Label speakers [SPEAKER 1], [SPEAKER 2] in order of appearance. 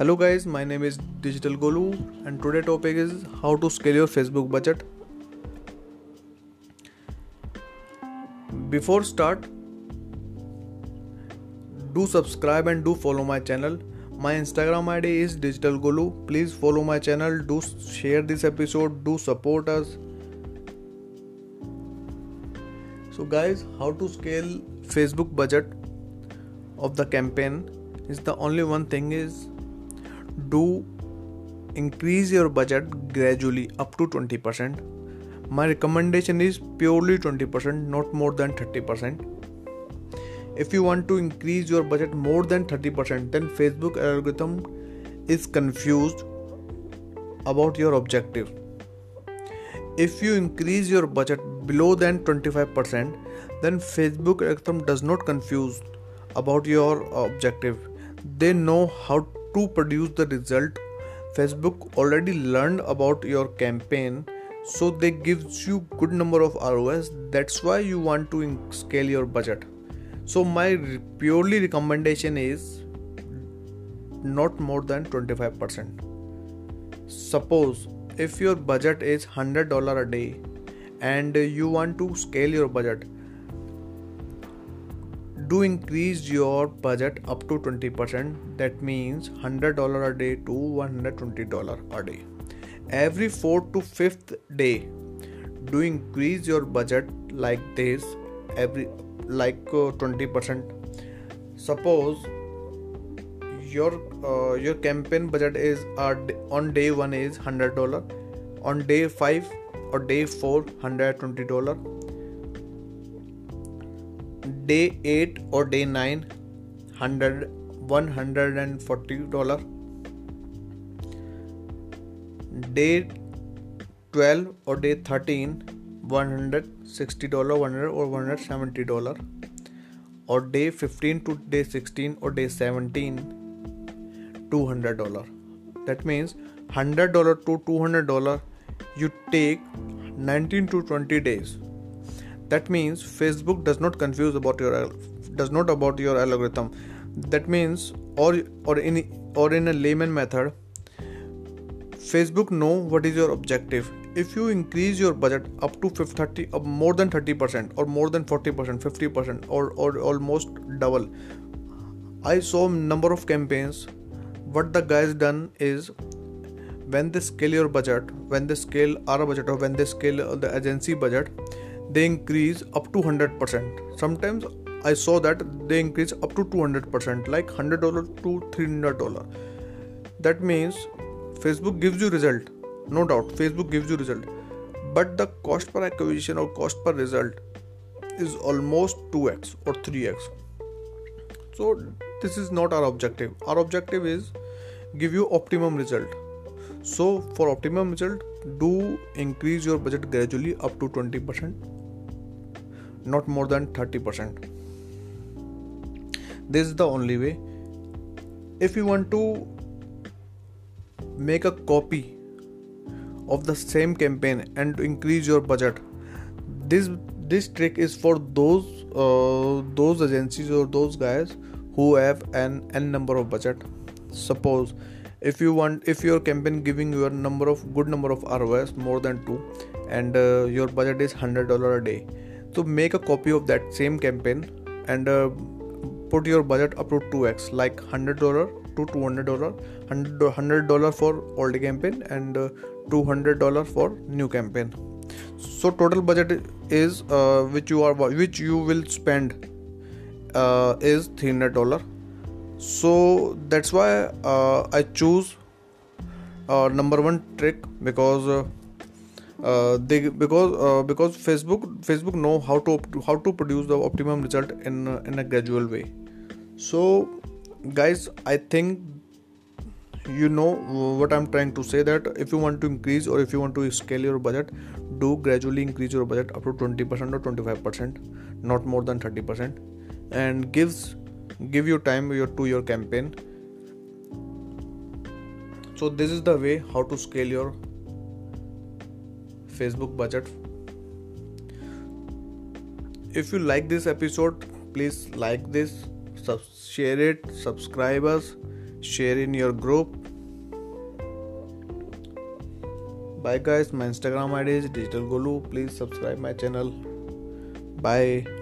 [SPEAKER 1] Hello guys, my name is Digital Golu and today topic is how to scale your Facebook budget. Before start, do subscribe and do follow my channel. My Instagram ID is Digital Golu. Please follow my channel. Do share this episode. Do support us. So guys, how to scale Facebook budget of the campaign is the only one thing is do increase your budget gradually up to 20% my recommendation is purely 20% not more than 30% if you want to increase your budget more than 30% then facebook algorithm is confused about your objective. If you increase your budget below than 25% then facebook algorithm does not confuse about your objective. They know how to produce the result facebook already learned about your campaign so they gives you good number of ROAS that's why you want to scale your budget. So my purely recommendation is not more than 25% suppose if your budget is $100 a day and you want to scale your budget do increase your budget up to 20% that means $100 a day to $120 a day. Every 4th to 5th day do increase your budget like this every like uh, 20% suppose your uh, your campaign budget is uh, on day 1 is $100 on day 5 or day 4 $120 day 8 or day 9 100 140 dollar. Day 12 or day 13 160 dollar 100 or 170 dollar. Or day 15 to day 16 or day 17 200 dollar. That means 100 dollar to 200 dollar you take 19 to 20 days that means facebook does not confuse about your does not about your algorithm. That means or or in or in a layman method facebook know what is your objective. If you increase your budget up to 30 uh, more than 30% or more than 40% 50% or, or almost double. I saw number of campaigns. What the guys done is when they scale your budget when they scale our budget or when they scale the agency budget they increase up to 100% sometimes i saw that they increase up to 200% like $100 to $300 that means facebook gives you result no doubt facebook gives you result. But the cost per acquisition or cost per result is almost 2x or 3x so this is not our objective. Our objective is give you optimum result. So for optimum result do increase your budget gradually up to 20% not more than 30%. This is the only way. If you want to make a copy of the same campaign and to increase your budget, this this trick is for those uh, those agencies or those guys who have an n number of budget. Suppose if you want if your campaign giving you a number of good number of ROAS more than two and uh, your budget is hundred dollar a day so make a copy of that same campaign and uh, put your budget up to 2x like $100 to $200 $100 for old campaign and uh, $200 for new campaign. So total budget is uh, which you are which you will spend uh, is $300 so that's why uh, i choose uh, number one trick because uh, they because uh, because facebook facebook know how to how to produce the optimum result in uh, in a gradual way. So guys i think you know what i'm trying to say that if you want to increase or if you want to scale your budget do gradually increase your budget up to 20% or 25% not more than 30% and gives give you time your to your campaign. So this is the way how to scale your Facebook budget. If you like this episode, please like this, sub- share it, subscribe us, share in your group. Bye guys my instagram id is digital golu. Please subscribe my channel. Bye